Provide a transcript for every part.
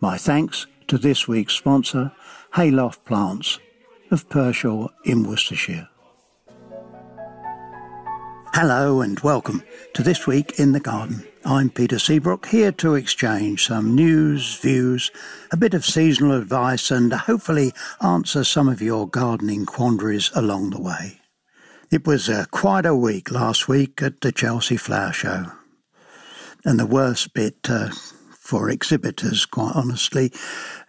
My thanks to this week's sponsor, Hayloft Plants of Pershore in Worcestershire. Hello and welcome to This Week in the Garden. I'm Peter Seabrook, here to exchange some news, views, a bit of seasonal advice, and hopefully answer some of your gardening quandaries along the way. It was uh, quite a week last week at the Chelsea Flower Show. And the worst bit uh, for exhibitors, quite honestly,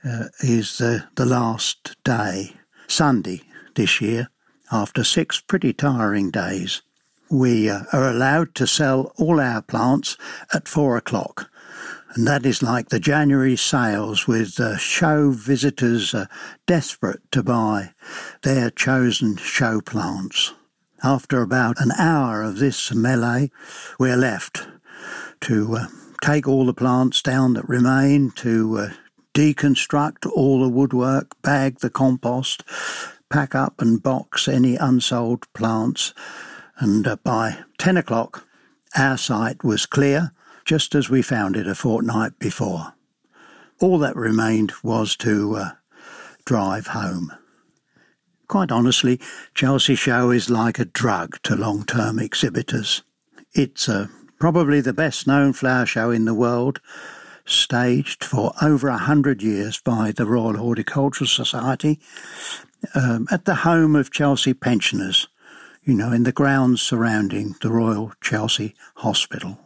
uh, is the, the last day, Sunday this year, after six pretty tiring days. We uh, are allowed to sell all our plants at four o'clock. And that is like the January sales with uh, show visitors desperate to buy their chosen show plants. After about an hour of this melee, we're left to uh, take all the plants down that remain, to uh, deconstruct all the woodwork, bag the compost, pack up and box any unsold plants. And uh, by 10 o'clock, our site was clear, just as we found it a fortnight before. All that remained was to uh, drive home. Quite honestly, Chelsea Show is like a drug to long term exhibitors. It's uh, probably the best known flower show in the world, staged for over a hundred years by the Royal Horticultural Society um, at the home of Chelsea pensioners, you know, in the grounds surrounding the Royal Chelsea Hospital.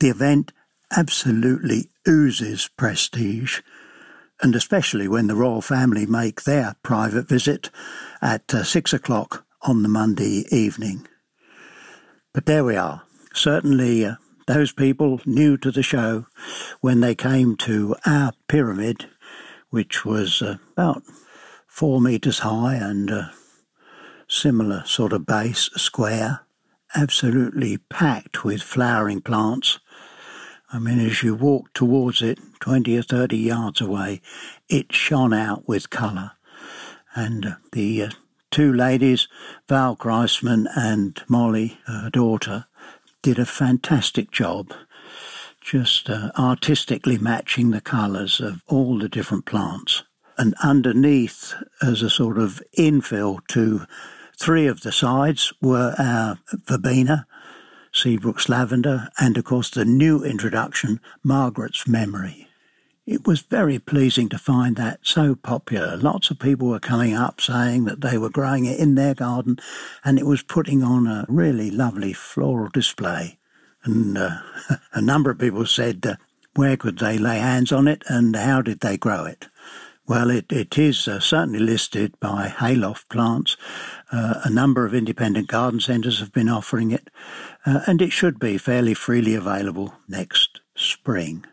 The event absolutely oozes prestige and especially when the royal family make their private visit at uh, six o'clock on the Monday evening. But there we are. Certainly, uh, those people new to the show, when they came to our pyramid, which was uh, about four metres high and a similar sort of base, square, absolutely packed with flowering plants, I mean, as you walked towards it, 20 or 30 yards away, it shone out with colour. And uh, the uh, two ladies, Val Kreisman and Molly, her daughter, did a fantastic job just uh, artistically matching the colours of all the different plants. And underneath, as a sort of infill to three of the sides, were our verbena, Seabrook's Lavender, and of course the new introduction, Margaret's Memory. It was very pleasing to find that so popular. Lots of people were coming up saying that they were growing it in their garden, and it was putting on a really lovely floral display. And uh, a number of people said, uh, where could they lay hands on it and how did they grow it? Well, it, it is uh, certainly listed by Hayloft Plants. Uh, a number of independent garden centres have been offering it, uh, and it should be fairly freely available next spring.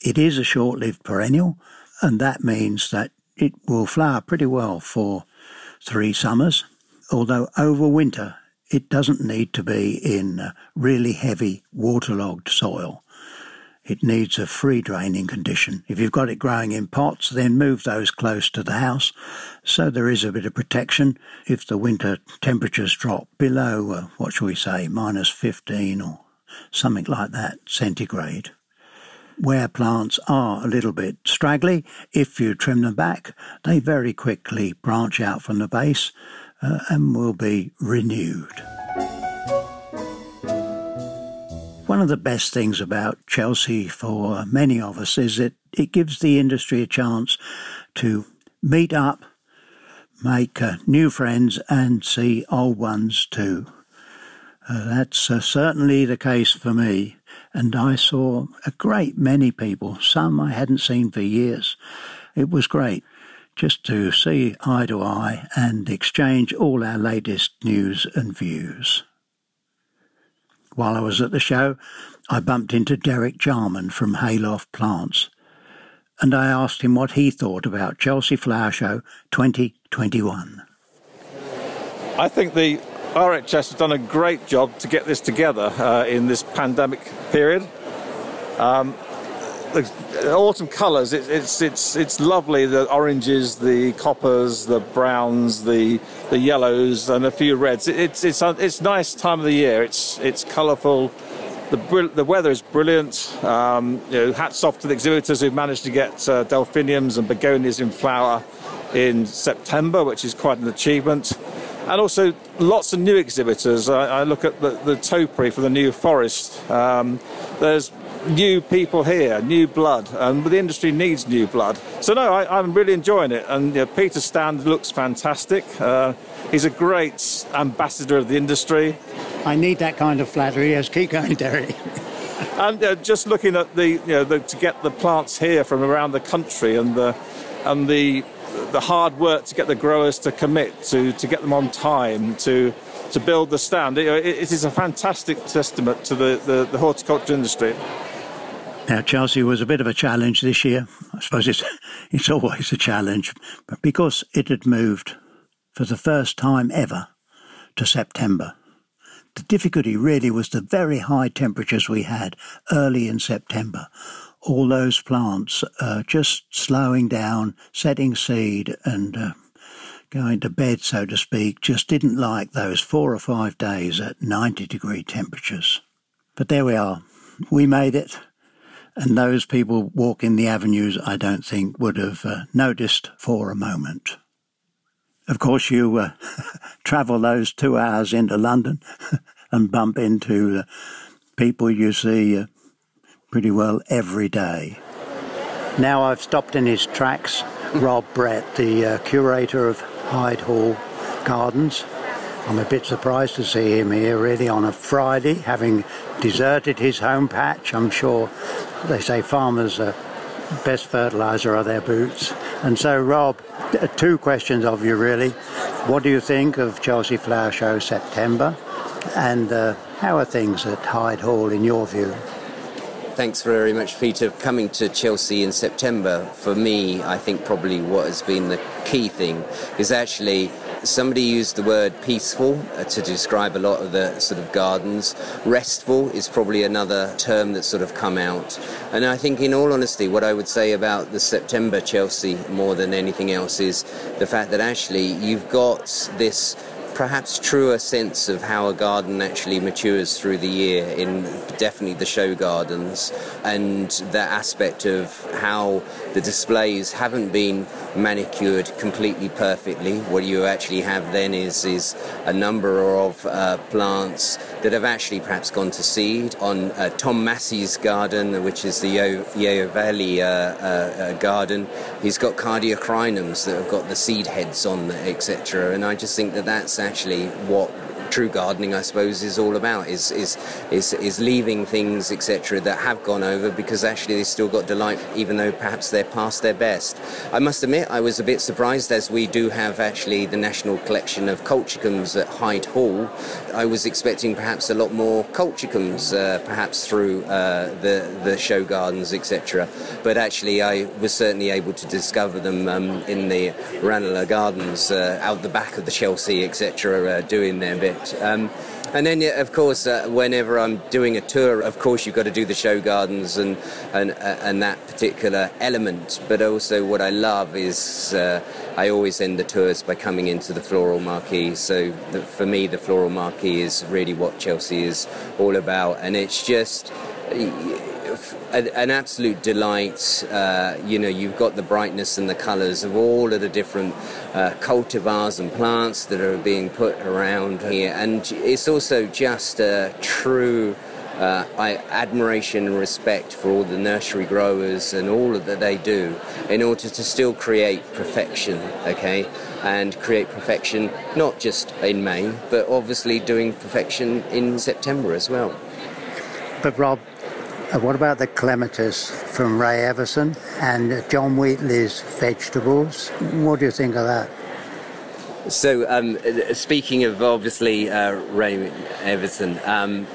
It is a short lived perennial, and that means that it will flower pretty well for three summers, although over winter it doesn't need to be in really heavy waterlogged soil. It needs a free draining condition. If you've got it growing in pots, then move those close to the house so there is a bit of protection if the winter temperatures drop below, uh, what shall we say, minus 15 or something like that centigrade. Where plants are a little bit straggly, if you trim them back, they very quickly branch out from the base uh, and will be renewed. One of the best things about Chelsea for many of us is that it gives the industry a chance to meet up, make uh, new friends, and see old ones too. Uh, that's uh, certainly the case for me. And I saw a great many people, some I hadn't seen for years. It was great just to see eye to eye and exchange all our latest news and views. While I was at the show, I bumped into Derek Jarman from Hayloft Plants, and I asked him what he thought about Chelsea Flower Show 2021. I think the RHS has done a great job to get this together uh, in this pandemic period. Um, the autumn colours, it, it's it's it's lovely. The oranges, the coppers, the browns, the the yellows, and a few reds. It, it's it's it's nice time of the year. It's it's colourful. The, the weather is brilliant. Um, you know, hats off to the exhibitors who've managed to get uh, delphiniums and begonias in flower in September, which is quite an achievement. And also lots of new exhibitors. I, I look at the, the topiary for the New Forest. Um, there's new people here, new blood, and the industry needs new blood. So no, I, am really enjoying it. And you know, Peter Stand looks fantastic. Uh, he's a great ambassador of the industry. I need that kind of flattery. Yes, keep going, Derry. and uh, just looking at the, you know, the, to get the plants here from around the country and the and the the hard work to get the growers to commit to to get them on time to to build the stand. it, it is a fantastic testament to the, the, the horticulture industry. Now, Chelsea was a bit of a challenge this year. I suppose it's, it's always a challenge, but because it had moved for the first time ever to September, the difficulty really was the very high temperatures we had early in September. All those plants uh, just slowing down, setting seed, and uh, going to bed, so to speak, just didn't like those four or five days at 90 degree temperatures. But there we are. We made it. And those people walking the avenues, I don't think, would have uh, noticed for a moment. Of course, you uh, travel those two hours into London and bump into people you see uh, pretty well every day. Now I've stopped in his tracks. Rob Brett, the uh, curator of Hyde Hall Gardens. I'm a bit surprised to see him here really on a Friday, having deserted his home patch. I'm sure they say farmers' uh, best fertiliser are their boots. And so, Rob, two questions of you really. What do you think of Chelsea Flower Show September? And uh, how are things at Hyde Hall in your view? Thanks very much, Peter. Coming to Chelsea in September, for me, I think probably what has been the key thing is actually Somebody used the word peaceful uh, to describe a lot of the sort of gardens. Restful is probably another term that's sort of come out. And I think, in all honesty, what I would say about the September Chelsea more than anything else is the fact that actually you've got this perhaps truer sense of how a garden actually matures through the year in definitely the show gardens and that aspect of how the displays haven't been manicured completely perfectly. What you actually have then is is a number of uh, plants that have actually perhaps gone to seed. On uh, Tom Massey's garden, which is the Yeo, Valley uh, uh, uh, garden, he's got cardiocrinums that have got the seed heads on, etc. And I just think that that's actually what true gardening, I suppose, is all about is is is, is leaving things, etc., that have gone over because actually they still got delight, even though perhaps they're past their best. I must admit, I was a bit surprised as we do have actually the National Collection of Colchicums at Hyde Hall. I was expecting perhaps a lot more Colchicums, uh, perhaps through uh, the the show gardens, etc. But actually, I was certainly able to discover them um, in the Ranelagh Gardens uh, out the back of the Chelsea, etc., uh, doing their bit Um, and then, of course, uh, whenever I'm doing a tour, of course, you've got to do the show gardens and and, uh, and that particular element. But also, what I love is uh, I always end the tours by coming into the floral marquee. So the, for me, the floral marquee is really what Chelsea is all about, and it's just an absolute delight. Uh, you know, you've got the brightness and the colours of all of the different uh, cultivars and plants that are being put around here, and it's also just a true. Uh, I, admiration and respect for all the nursery growers and all that they do in order to still create perfection, okay? And create perfection not just in May, but obviously doing perfection in September as well. But Rob, what about the clematis from Ray Evison and John Wheatley's vegetables? What do you think of that? So, um, speaking of obviously uh, Ray Evison, um,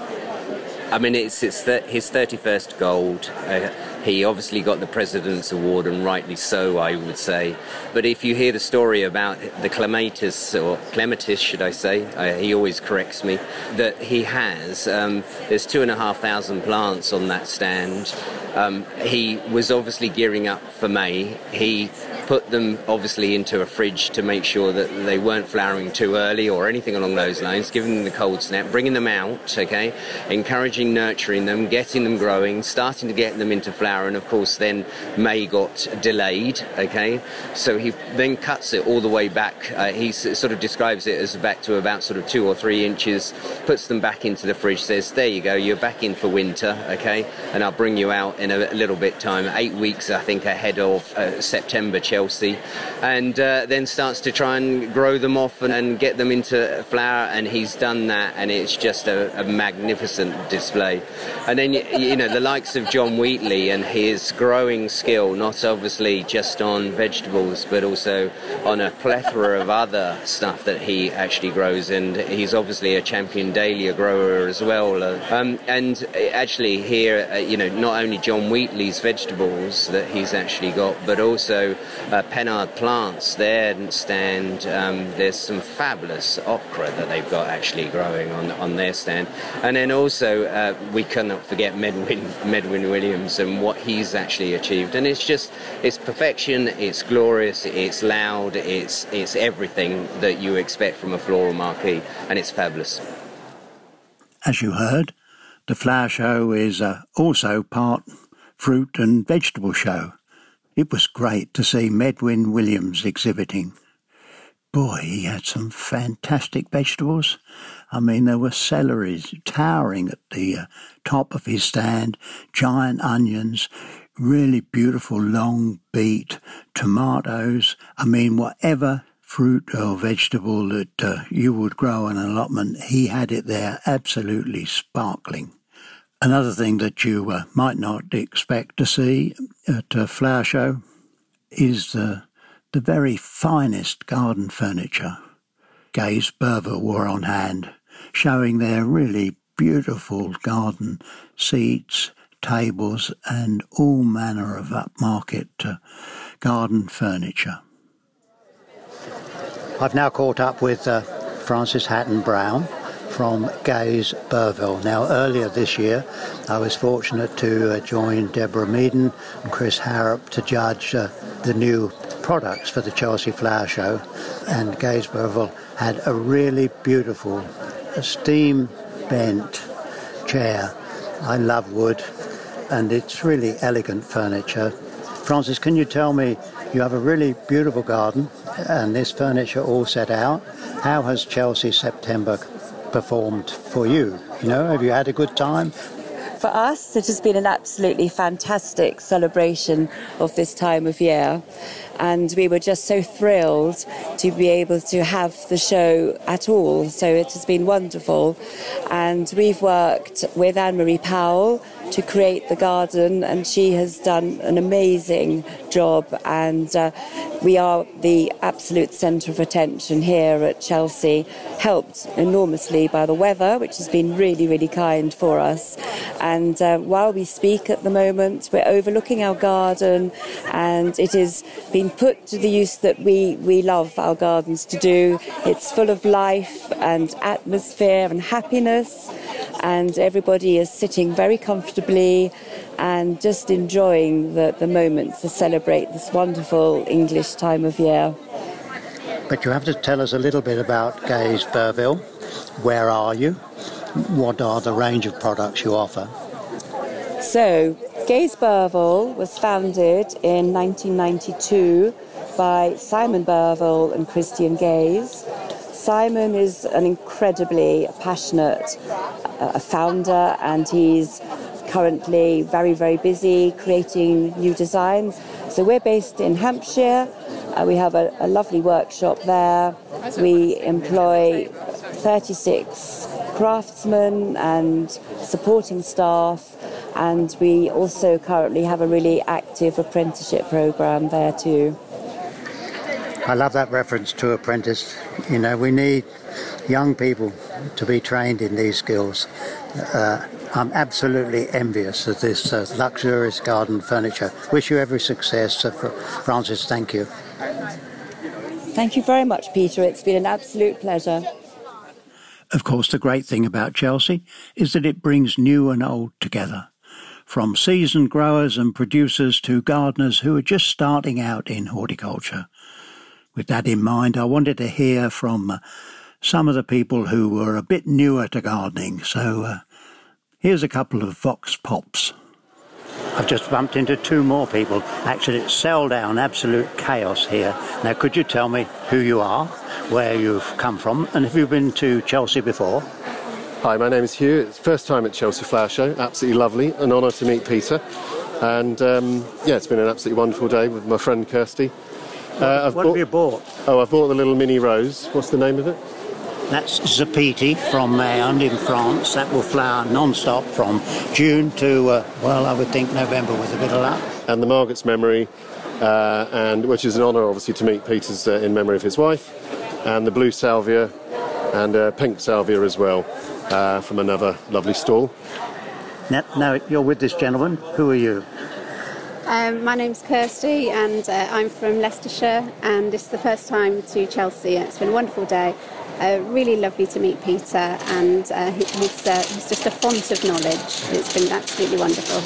I mean, it's, it's th- his 31st gold. Uh, he obviously got the President's Award, and rightly so, I would say. But if you hear the story about the clematis, or clematis, should I say, uh, he always corrects me, that he has, um, there's two and a half thousand plants on that stand. Um, he was obviously gearing up for May. He put them obviously into a fridge to make sure that they weren't flowering too early or anything along those lines, giving them the cold snap, bringing them out, okay, encouraging, nurturing them, getting them growing, starting to get them into flower, and of course then May got delayed, okay, so he then cuts it all the way back. Uh, he sort of describes it as back to about sort of two or three inches, puts them back into the fridge, says, there you go, you're back in for winter, okay, and I'll bring you out in a little bit time, eight weeks I think ahead of uh, September Chelsea Chelsea, and uh, then starts to try and grow them off and, and, get them into flower. And he's done that, and it's just a, a magnificent display. And then you, you know the likes of John Wheatley and his growing skill, not obviously just on vegetables, but also on a plethora of other stuff that he actually grows. And he's obviously a champion dahlia grower as well. Um, and actually here, uh, you know, not only John Wheatley's vegetables that he's actually got, but also uh, Pennard plants there stand. Um, there's some fabulous okra that they've got actually growing on, on their stand. And then also, uh, we cannot forget Medwin, Medwin Williams and what he's actually achieved. And it's just, it's perfection, it's glorious, it's loud, it's, it's everything that you expect from a floral marquee, and it's fabulous. As you heard, the flower show is uh, also part fruit and vegetable show. It was great to see Medwin Williams exhibiting. Boy, he had some fantastic vegetables. I mean, there were celeries towering at the uh, top of his stand, giant onions, really beautiful long beet, tomatoes. I mean, whatever fruit or vegetable that uh, you would grow in an allotment, he had it there absolutely sparkling. Another thing that you uh, might not expect to see at a flower show is the, the very finest garden furniture Gaze Burvill wore on hand, showing their really beautiful garden seats, tables, and all manner of upmarket uh, garden furniture. I've now caught up with uh, Frances Hatton Brown from Gaze Burvill. Now, earlier this year, I was fortunate to uh, join Deborah Meaden and Chris Harrop to judge uh, the new products for the Chelsea Flower Show, and Gaze Burvill had a really beautiful steam bent chair. I love wood, and it's really elegant furniture. Frances, can you tell me you have a really beautiful garden and this furniture all set out? How has Chelsea September performed for you? You know, have you had a good time? For us, it has been an absolutely fantastic celebration of this time of year. And we were just so thrilled to be able to have the show at all. So it has been wonderful. And we've worked with Ann-Marie Powell to create the garden, and she has done an amazing job. And uh, we are the absolute centre of attention here at Chelsea, helped enormously by the weather, which has been really, really kind for us. And uh, while we speak at the moment, we're overlooking our garden, and it has been put to the use that we, we love our gardens to do. It's full of life and atmosphere and happiness and everybody is sitting very comfortably and just enjoying the, the moment to celebrate this wonderful English time of year. But you have to tell us a little bit about Gaze Burvill. Where are you? What are the range of products you offer? So, Gaze Burvill was founded in 1992 by Simon Burvill and Christian Gaze. Simon is an incredibly passionate uh, founder and he's currently very, very busy creating new designs. So we're based in Hampshire. Uh, we have a, a lovely workshop there. We employ 36 craftsmen and supporting staff and we also currently have a really active apprenticeship program there too. I love that reference to apprentice. You know, we need young people to be trained in these skills. Uh, I'm absolutely envious of this uh, luxurious garden furniture. Wish you every success. Uh, Frances, thank you. Thank you very much, Peter. It's been an absolute pleasure. Of course, the great thing about Chelsea is that it brings new and old together. From seasoned growers and producers to gardeners who are just starting out in horticulture. With that in mind, I wanted to hear from uh, some of the people who were a bit newer to gardening. So uh, here's a couple of Vox Pops. I've just bumped into two more people. Actually, it's cell down, absolute chaos here. Now, could you tell me who you are, where you've come from, and have you been to Chelsea before? Hi, my name is Hugh. It's first time at Chelsea Flower Show. Absolutely lovely. An honour to meet Peter. And um, yeah, it's been an absolutely wonderful day with my friend Kirsty. Uh, what bought, have you bought? Oh, I've bought the little mini rose. What's the name of it? That's Zapiti from Meilland in France. That will flower non-stop from June to, uh, well, I would think November with a bit of luck. And the Margaret's Memory, uh, and which is an honour, obviously, to meet Peter's uh, in memory of his wife. And the blue salvia and uh, pink salvia as well uh, from another lovely stall. Now, now, you're with this gentleman. Who are you? Um, my name's Kirsty and uh, I'm from Leicestershire and it's the first time to Chelsea. It's been a wonderful day. Uh, really lovely to meet Peter, and uh, he's, uh, he's just a font of knowledge. It's been absolutely wonderful.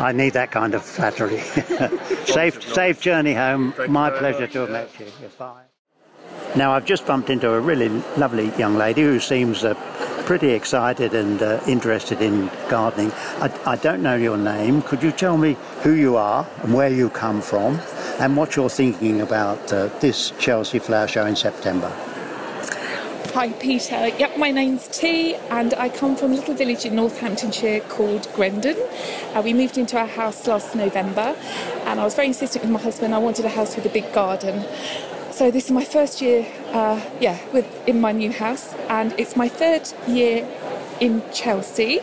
I need that kind of flattery. safe, safe journey home. My pleasure to have met you. Goodbye. Now, I've just bumped into a really lovely young lady who seems uh, pretty excited and uh, interested in gardening. I, I, don't know your name. Could you tell me who you are and where you come from and what you're thinking about uh, this Chelsea Flower Show in September? Hi, Peter. Yep, my name's T, and I come from a little village in Northamptonshire called Grendon. Uh, we moved into our house last November, and I was very insistent with my husband. I wanted a house with a big garden. So this is my first year, uh, yeah, with in my new house, and it's my third year in Chelsea.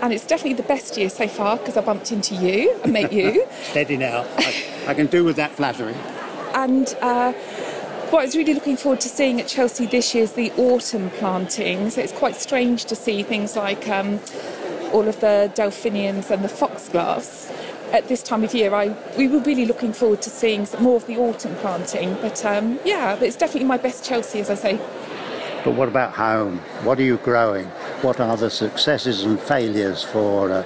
And it's definitely the best year so far because I bumped into you and met you. Steady now. I, I, can do with that flattery. And uh, what I was really looking forward to seeing at Chelsea this year is the autumn plantings. It's quite strange to see things like um, all of the delphiniums and the foxgloves at this time of year. I we were really looking forward to seeing more of the autumn planting. But um, yeah, it's definitely my best Chelsea, as I say. But what about home? What are you growing? What are the successes and failures for uh,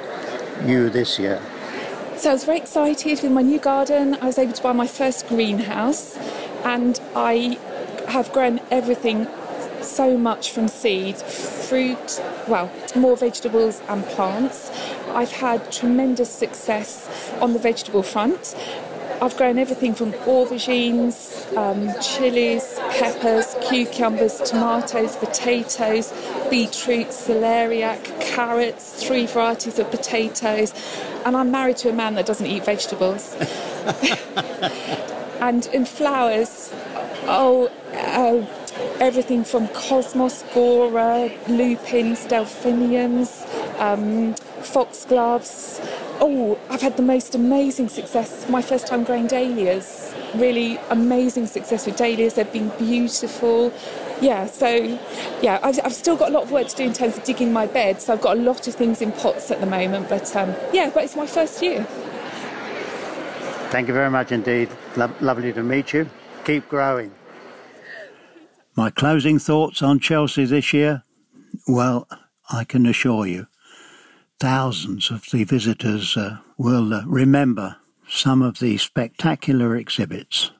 you this year? So I was very excited with my new garden. I was able to buy my first greenhouse and I have grown everything so much from seed fruit, well, more vegetables and plants. I've had tremendous success on the vegetable front. I've grown everything from aubergines, um, chilies, peppers, cucumbers, tomatoes, potatoes, beetroot, celeriac, carrots, three varieties of potatoes. And I'm married to a man that doesn't eat vegetables. and in flowers, oh, uh, everything from cosmos, gaura, lupins, delphiniums, um, foxgloves. Oh, I've had the most amazing success. My first time growing dahlias. Really amazing success with dahlias. They've been beautiful. Yeah, so yeah, I've, I've, still got a lot of work to do in terms of digging my bed. So I've got a lot of things in pots at the moment. But um, yeah, but it's my first year. Thank you very much indeed. Lo- lovely to meet you. Keep growing. My closing thoughts on Chelsea this year? Well, I can assure you, thousands of the visitors uh, will uh, remember some of the spectacular exhibits.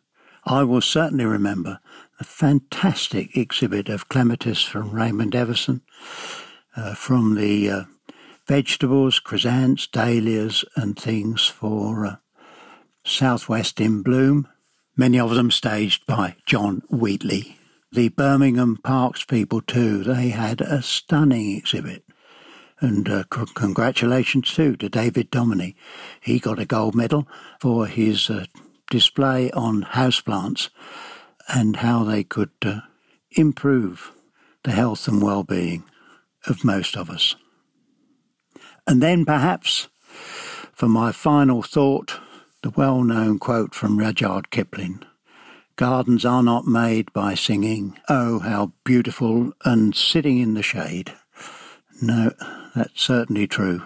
I will certainly remember the fantastic exhibit of clematis from Raymond Evison, uh, from the uh, vegetables, chrysanthemums, dahlias, and things for uh, Southwest in Bloom, many of them staged by John Wheatley. The Birmingham Parks people, too, they had a stunning exhibit. And uh, c- congratulations, too, to David Domoney. He got a gold medal for his uh, display on houseplants and how they could uh, improve the health and well-being of most of us. And then perhaps, for my final thought, the well known quote from Rudyard Kipling Gardens are not made by singing, oh, how beautiful, and sitting in the shade. No, that's certainly true.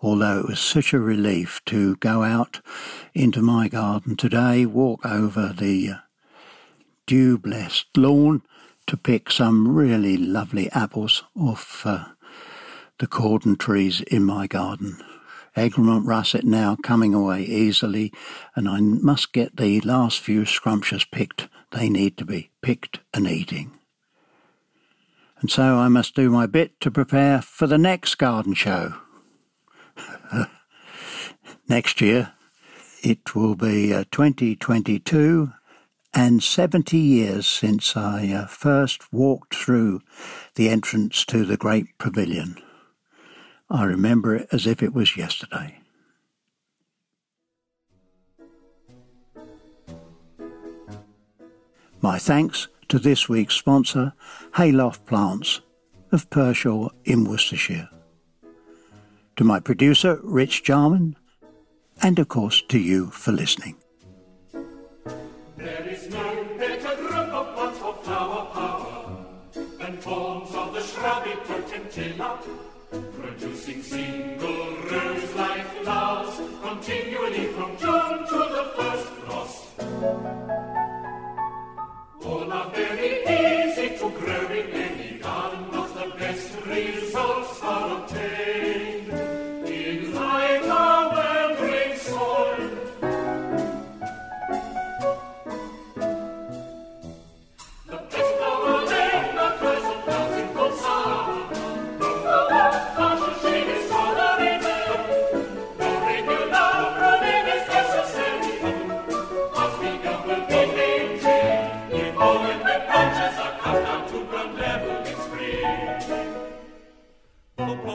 Although it was such a relief to go out into my garden today, walk over the uh, dew blessed lawn to pick some really lovely apples off uh, the cordon trees in my garden. Egremont russet now coming away easily, and I must get the last few scrumptious picked. They need to be picked and eating. And so I must do my bit to prepare for the next garden show. next year, it will be uh, 2022 and 70 years since I uh, first walked through the entrance to the great pavilion. I remember it as if it was yesterday. My thanks to this week's sponsor, Hayloft Plants of Pershore in Worcestershire. To my producer, Rich Jarman, and of course to you for listening. There is no better group of plants for flower power than forms of the shrubby potentilla producing single rose-like flowers continually from June to the first frost. Pum.